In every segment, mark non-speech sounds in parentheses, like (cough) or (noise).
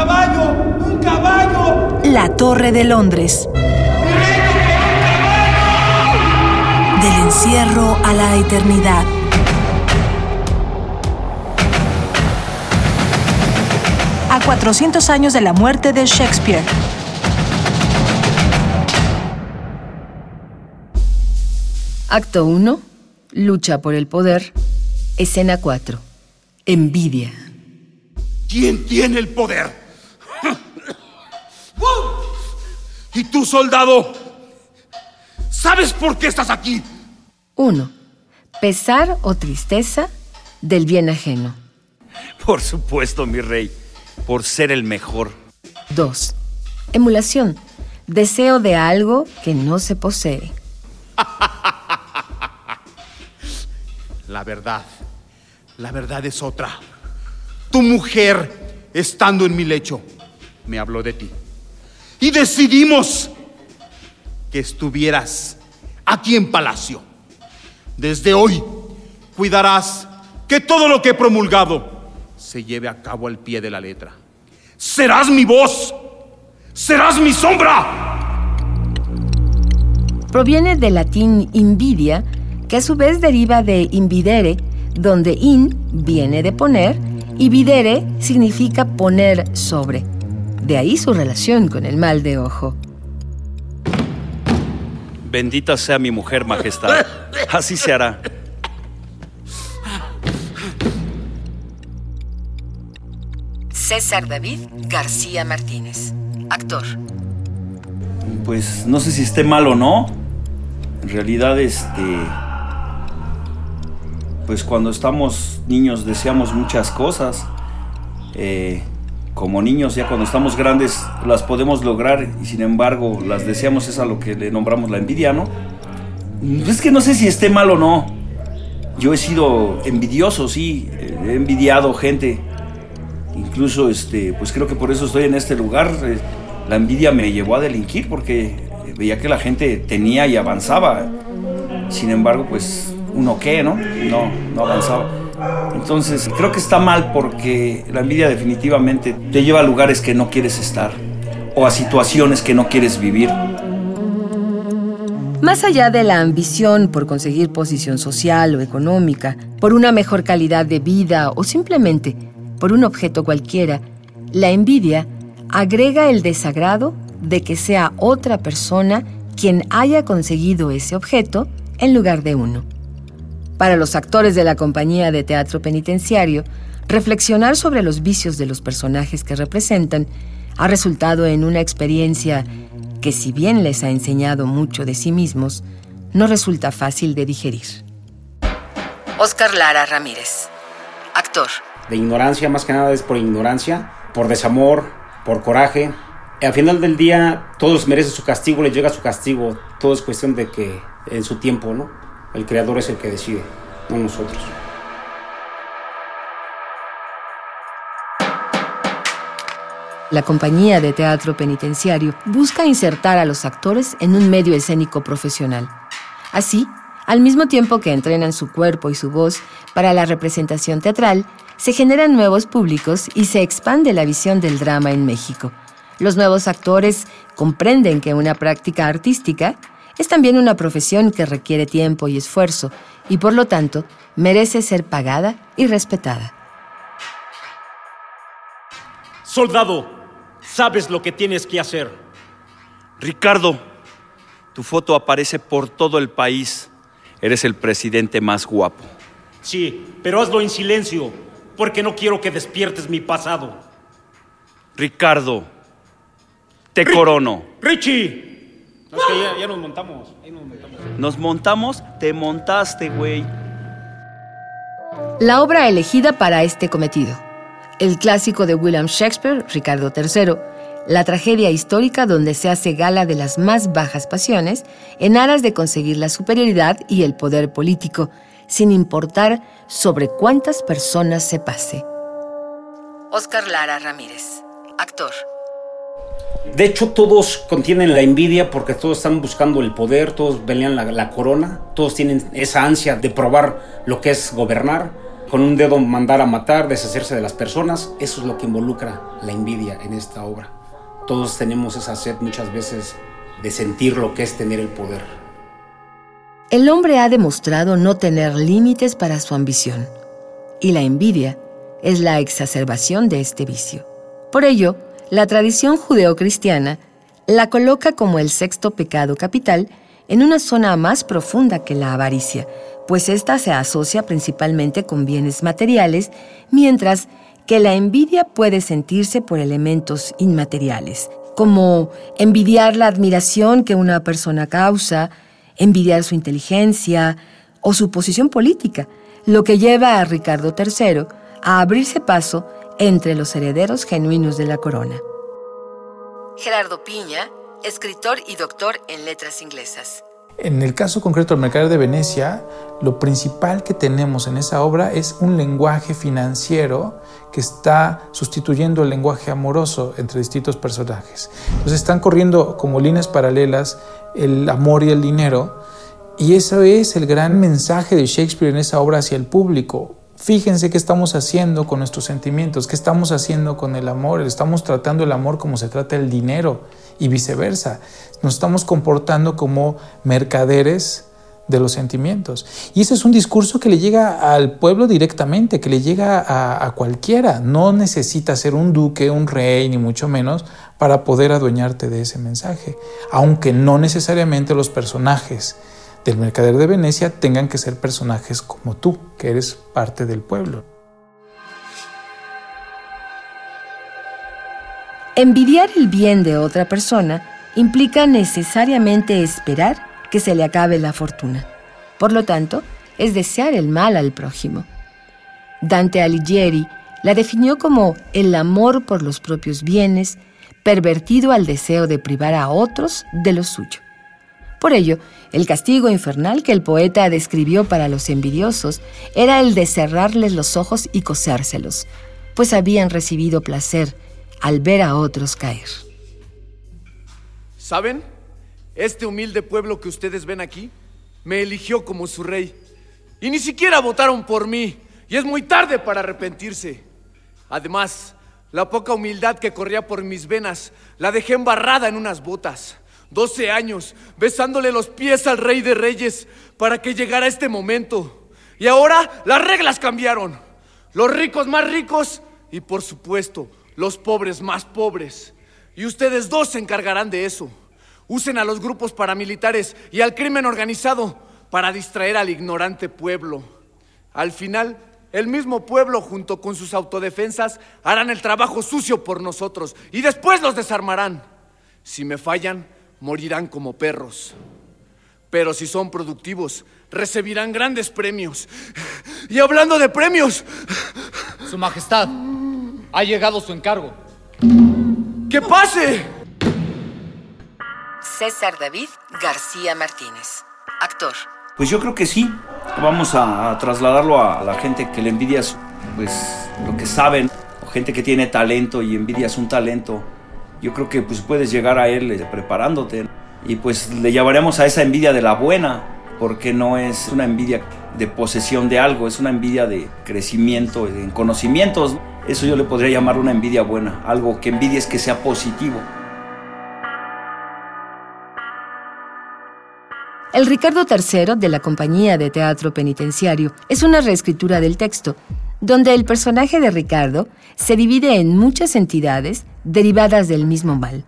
caballo! ¡Un caballo! La Torre de Londres. Del encierro a la eternidad. A 400 años de la muerte de Shakespeare. Acto 1. Lucha por el poder. Escena 4. Envidia. ¿Quién tiene el poder? ¿Y tú, soldado? ¿Sabes por qué estás aquí? 1. Pesar o tristeza del bien ajeno. Por supuesto, mi rey, por ser el mejor. 2. Emulación. Deseo de algo que no se posee. (laughs) La verdad, la verdad es otra. Tu mujer, estando en mi lecho, me habló de ti. Y decidimos que estuvieras aquí en palacio. Desde hoy cuidarás que todo lo que he promulgado se lleve a cabo al pie de la letra. Serás mi voz, serás mi sombra. Proviene del latín invidia, que a su vez deriva de invidere, donde in viene de poner y videre significa poner sobre. De ahí su relación con el mal de ojo. Bendita sea mi mujer, majestad. Así se hará. César David García Martínez, actor. Pues no sé si esté mal o no. En realidad, este. Pues cuando estamos niños deseamos muchas cosas. Eh, como niños, ya cuando estamos grandes las podemos lograr y sin embargo las deseamos, es a lo que le nombramos la envidia, ¿no? Es que no sé si esté mal o no. Yo he sido envidioso, sí, he envidiado gente. Incluso, este, pues creo que por eso estoy en este lugar. Eh, La envidia me llevó a delinquir porque veía que la gente tenía y avanzaba. Sin embargo, pues uno qué, ¿no? No, no avanzaba. Entonces, creo que está mal porque la envidia definitivamente te lleva a lugares que no quieres estar o a situaciones que no quieres vivir. Más allá de la ambición por conseguir posición social o económica, por una mejor calidad de vida o simplemente por un objeto cualquiera, la envidia agrega el desagrado de que sea otra persona quien haya conseguido ese objeto en lugar de uno. Para los actores de la compañía de teatro penitenciario, reflexionar sobre los vicios de los personajes que representan ha resultado en una experiencia que si bien les ha enseñado mucho de sí mismos, no resulta fácil de digerir. Oscar Lara Ramírez, actor. de ignorancia, más que nada es por ignorancia, por desamor, por coraje. Al final del día, todos merecen su castigo, les llega su castigo. Todo es cuestión de que en su tiempo, ¿no? El creador es el que decide, no nosotros. La compañía de teatro penitenciario busca insertar a los actores en un medio escénico profesional. Así, al mismo tiempo que entrenan su cuerpo y su voz para la representación teatral, se generan nuevos públicos y se expande la visión del drama en México. Los nuevos actores comprenden que una práctica artística es también una profesión que requiere tiempo y esfuerzo y por lo tanto merece ser pagada y respetada. Soldado, sabes lo que tienes que hacer. Ricardo, tu foto aparece por todo el país. Eres el presidente más guapo. Sí, pero hazlo en silencio, porque no quiero que despiertes mi pasado. Ricardo, te corono. ¡Richie! No, es que ya, ya nos montamos. ahí nos montamos. Nos montamos, te montaste, güey. La obra elegida para este cometido. El clásico de William Shakespeare, Ricardo III, la tragedia histórica donde se hace gala de las más bajas pasiones en aras de conseguir la superioridad y el poder político, sin importar sobre cuántas personas se pase. Oscar Lara Ramírez, actor. De hecho, todos contienen la envidia porque todos están buscando el poder, todos pelean la, la corona, todos tienen esa ansia de probar lo que es gobernar. con un dedo mandar a matar, deshacerse de las personas. Eso es lo que involucra la envidia en esta obra. Todos tenemos esa sed muchas veces de sentir lo que es tener el poder. El hombre ha demostrado no tener límites para su ambición, y la envidia es la exacerbación de este vicio. Por ello, la tradición judeocristiana la coloca como el sexto pecado capital en una zona más profunda que la avaricia, pues ésta se asocia principalmente con bienes materiales, mientras que la envidia puede sentirse por elementos inmateriales, como envidiar la admiración que una persona causa, envidiar su inteligencia o su posición política, lo que lleva a Ricardo III a abrirse paso entre los herederos genuinos de la corona. Gerardo Piña, escritor y doctor en letras inglesas. En el caso concreto del Mercader de Venecia, lo principal que tenemos en esa obra es un lenguaje financiero que está sustituyendo el lenguaje amoroso entre distintos personajes. Entonces están corriendo como líneas paralelas el amor y el dinero, y eso es el gran mensaje de Shakespeare en esa obra hacia el público. Fíjense qué estamos haciendo con nuestros sentimientos, qué estamos haciendo con el amor. Estamos tratando el amor como se trata el dinero y viceversa. Nos estamos comportando como mercaderes de los sentimientos. Y ese es un discurso que le llega al pueblo directamente, que le llega a, a, cualquiera. No necesita ser un duque, un rey, ni mucho menos, para poder adueñarte de ese mensaje. Aunque no necesariamente los personajes del mercader de Venecia tengan que ser personajes como tú, que eres parte del pueblo. Envidiar el bien de otra persona implica necesariamente esperar que se le acabe la fortuna. Por lo tanto, es desear el mal al prójimo. Dante Alighieri la definió como el amor por los propios bienes, pervertido al deseo de privar a otros de lo suyo. Por ello, el castigo infernal que el poeta describió para los envidiosos era el de cerrarles los ojos y cosérselos, pues habían recibido placer al ver a otros caer. ¿Saben? Este humilde pueblo que ustedes ven aquí me eligió como su rey. Y ni siquiera votaron por mí. Y es muy tarde para arrepentirse. Además, la poca humildad que corría por mis venas la dejé embarrada en unas botas. 12 años besándole los pies al rey de reyes para que llegara este momento. Y ahora las reglas cambiaron. Los ricos más ricos y por supuesto los pobres más pobres. Y ustedes dos se encargarán de eso. Usen a los grupos paramilitares y al crimen organizado para distraer al ignorante pueblo. Al final, el mismo pueblo junto con sus autodefensas harán el trabajo sucio por nosotros y después los desarmarán. Si me fallan, morirán como perros. Pero si son productivos, recibirán grandes premios. Y hablando de premios... Su Majestad, ha llegado su encargo. ¡Que pase! César David García Martínez, actor. Pues yo creo que sí. Vamos a, trasladarlo a la gente que le envidias, pues lo que saben, o gente que tiene talento y envidias un talento yo creo que pues puedes llegar a él eh, preparándote y pues le llamaremos a esa envidia de la buena, porque no es una envidia de posesión de algo, es una envidia de crecimiento, en conocimientos. Eso yo le podría llamar una envidia buena, algo que envidies que sea positivo. El Ricardo III de la Compañía de Teatro Penitenciario es una reescritura del texto, donde el personaje de Ricardo se divide en muchas entidades derivadas del mismo mal,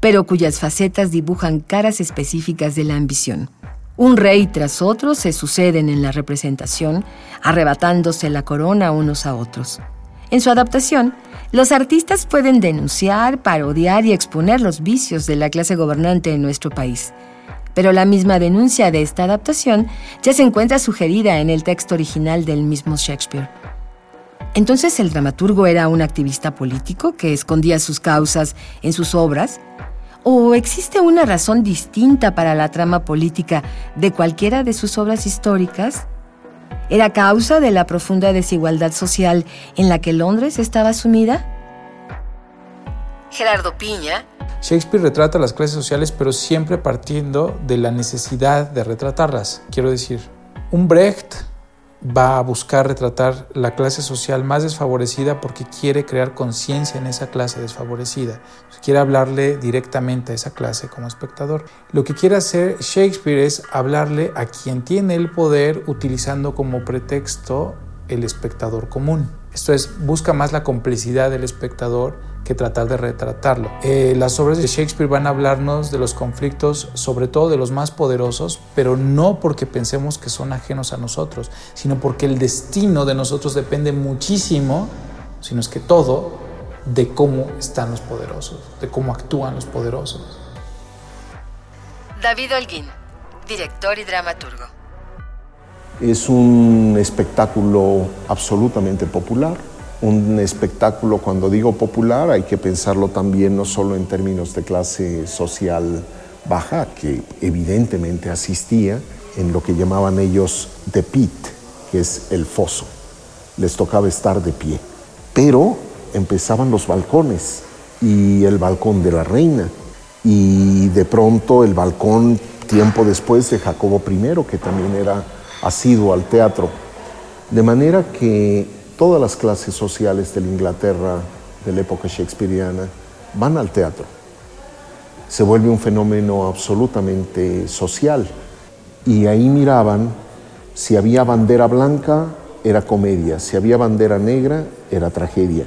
pero cuyas facetas dibujan caras específicas de la ambición. Un rey tras otro se suceden en la representación, arrebatándose la corona unos a otros. En su adaptación, los artistas pueden denunciar, parodiar y exponer los vicios de la clase gobernante en nuestro país. Pero la misma denuncia de esta adaptación ya se encuentra sugerida en el texto original del mismo Shakespeare. Entonces el dramaturgo era un activista político que escondía sus causas en sus obras. ¿O existe una razón distinta para la trama política de cualquiera de sus obras históricas? ¿Era causa de la profunda desigualdad social en la que Londres estaba sumida? Gerardo Piña. Shakespeare retrata las clases sociales pero siempre partiendo de la necesidad de retratarlas. Quiero decir, un Brecht va a buscar retratar la clase social más desfavorecida porque quiere crear conciencia en esa clase desfavorecida. Quiere hablarle directamente a esa clase como espectador. Lo que quiere hacer Shakespeare es hablarle a quien tiene el poder utilizando como pretexto el espectador común. Esto es, busca más la complicidad del espectador que tratar de retratarlo. Eh, las obras de Shakespeare van a hablarnos de los conflictos, sobre todo de los más poderosos, pero no porque pensemos que son ajenos a nosotros, sino porque el destino de nosotros depende muchísimo, sino es que todo, de cómo están los poderosos, de cómo actúan los poderosos. David Holguín, director y dramaturgo. Es un espectáculo absolutamente popular. Un espectáculo, cuando digo popular, hay que pensarlo también no solo en términos de clase social baja, que evidentemente asistía en lo que llamaban ellos the pit, que es el foso. Les tocaba estar de pie. Pero empezaban los balcones y el balcón de la reina y de pronto el balcón tiempo después de Jacobo I, que también era asiduo al teatro. De manera que todas las clases sociales de la Inglaterra de la época shakespeariana van al teatro. Se vuelve un fenómeno absolutamente social. Y ahí miraban, si había bandera blanca, era comedia, si había bandera negra, era tragedia.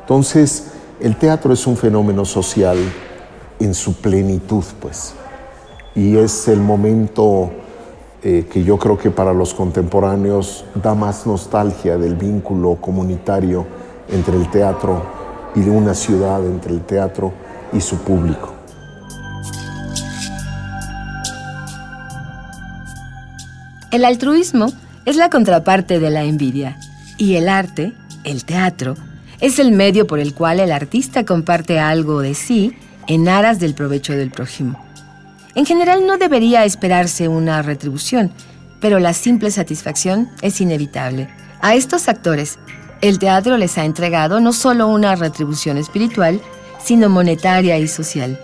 Entonces, el teatro es un fenómeno social en su plenitud, pues. Y es el momento eh, que yo creo que para los contemporáneos da más nostalgia del vínculo comunitario entre el teatro y de una ciudad, entre el teatro y su público. El altruismo es la contraparte de la envidia y el arte, el teatro, es el medio por el cual el artista comparte algo de sí en aras del provecho del prójimo. En general no debería esperarse una retribución, pero la simple satisfacción es inevitable. A estos actores, el teatro les ha entregado no solo una retribución espiritual, sino monetaria y social.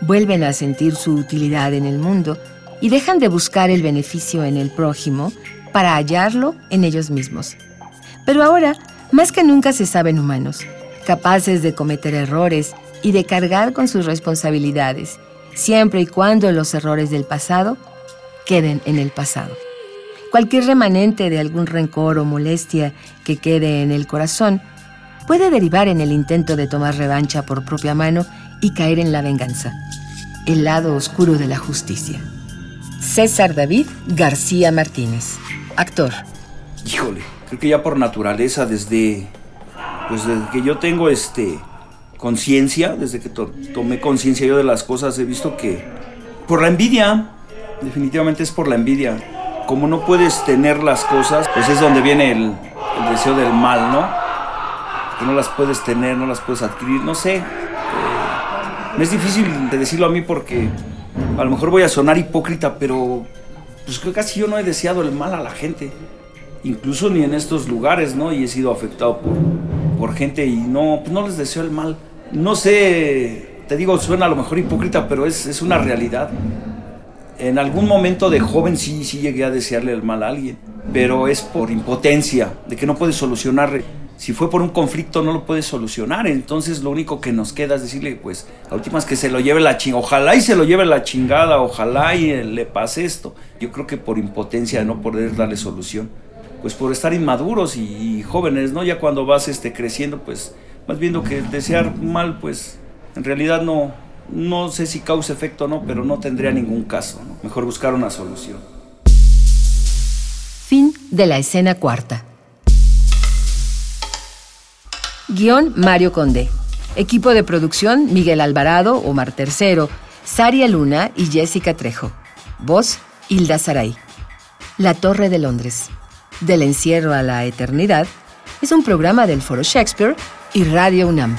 Vuelven a sentir su utilidad en el mundo y dejan de buscar el beneficio en el prójimo para hallarlo en ellos mismos. Pero ahora, más que nunca se saben humanos, capaces de cometer errores y de cargar con sus responsabilidades siempre y cuando los errores del pasado queden en el pasado. Cualquier remanente de algún rencor o molestia que quede en el corazón puede derivar en el intento de tomar revancha por propia mano y caer en la venganza, el lado oscuro de la justicia. César David García Martínez, actor. Híjole, creo que ya por naturaleza, desde, pues desde que yo tengo este, conciencia, desde que tomé conciencia yo de las cosas, he visto que por la envidia, definitivamente es por la envidia. Como no puedes tener las cosas, pues es donde viene el, deseo del mal, ¿no? Que no las puedes tener, no las puedes adquirir, no sé. me es difícil de decirlo a mí porque a lo mejor voy a sonar hipócrita, pero pues creo casi yo no he deseado el mal a la gente. Incluso ni en estos lugares, ¿no? Y he sido afectado por, por gente y no, pues no les deseo el mal no sé, te digo, suena a lo mejor hipócrita, pero es, una realidad. En algún momento de joven sí, sí llegué a desearle el mal a alguien, pero es por impotencia, de que no puedes solucionar. Si fue por un conflicto no lo puedes solucionar, entonces lo único que nos queda es decirle, pues, a últimas que se lo lleve la chingada, ojalá y se lo lleve la chingada, ojalá y le pase esto. Yo creo que por impotencia de no poder darle solución, pues por estar inmaduros y, y jóvenes, ¿no? Ya cuando vas este, creciendo, pues más viendo que desear mal, pues en realidad no, no sé si causa efecto o no, pero no tendría ningún caso. Mejor buscar una solución. Fin de la escena cuarta. Guión Mario Conde. Equipo de producción Miguel Alvarado, Omar Tercero, Saria Luna y Jessica Trejo. Voz Hilda Saray. La Torre de Londres. Del encierro a la eternidad es un programa del Foro Shakespeare y Radio UNAM.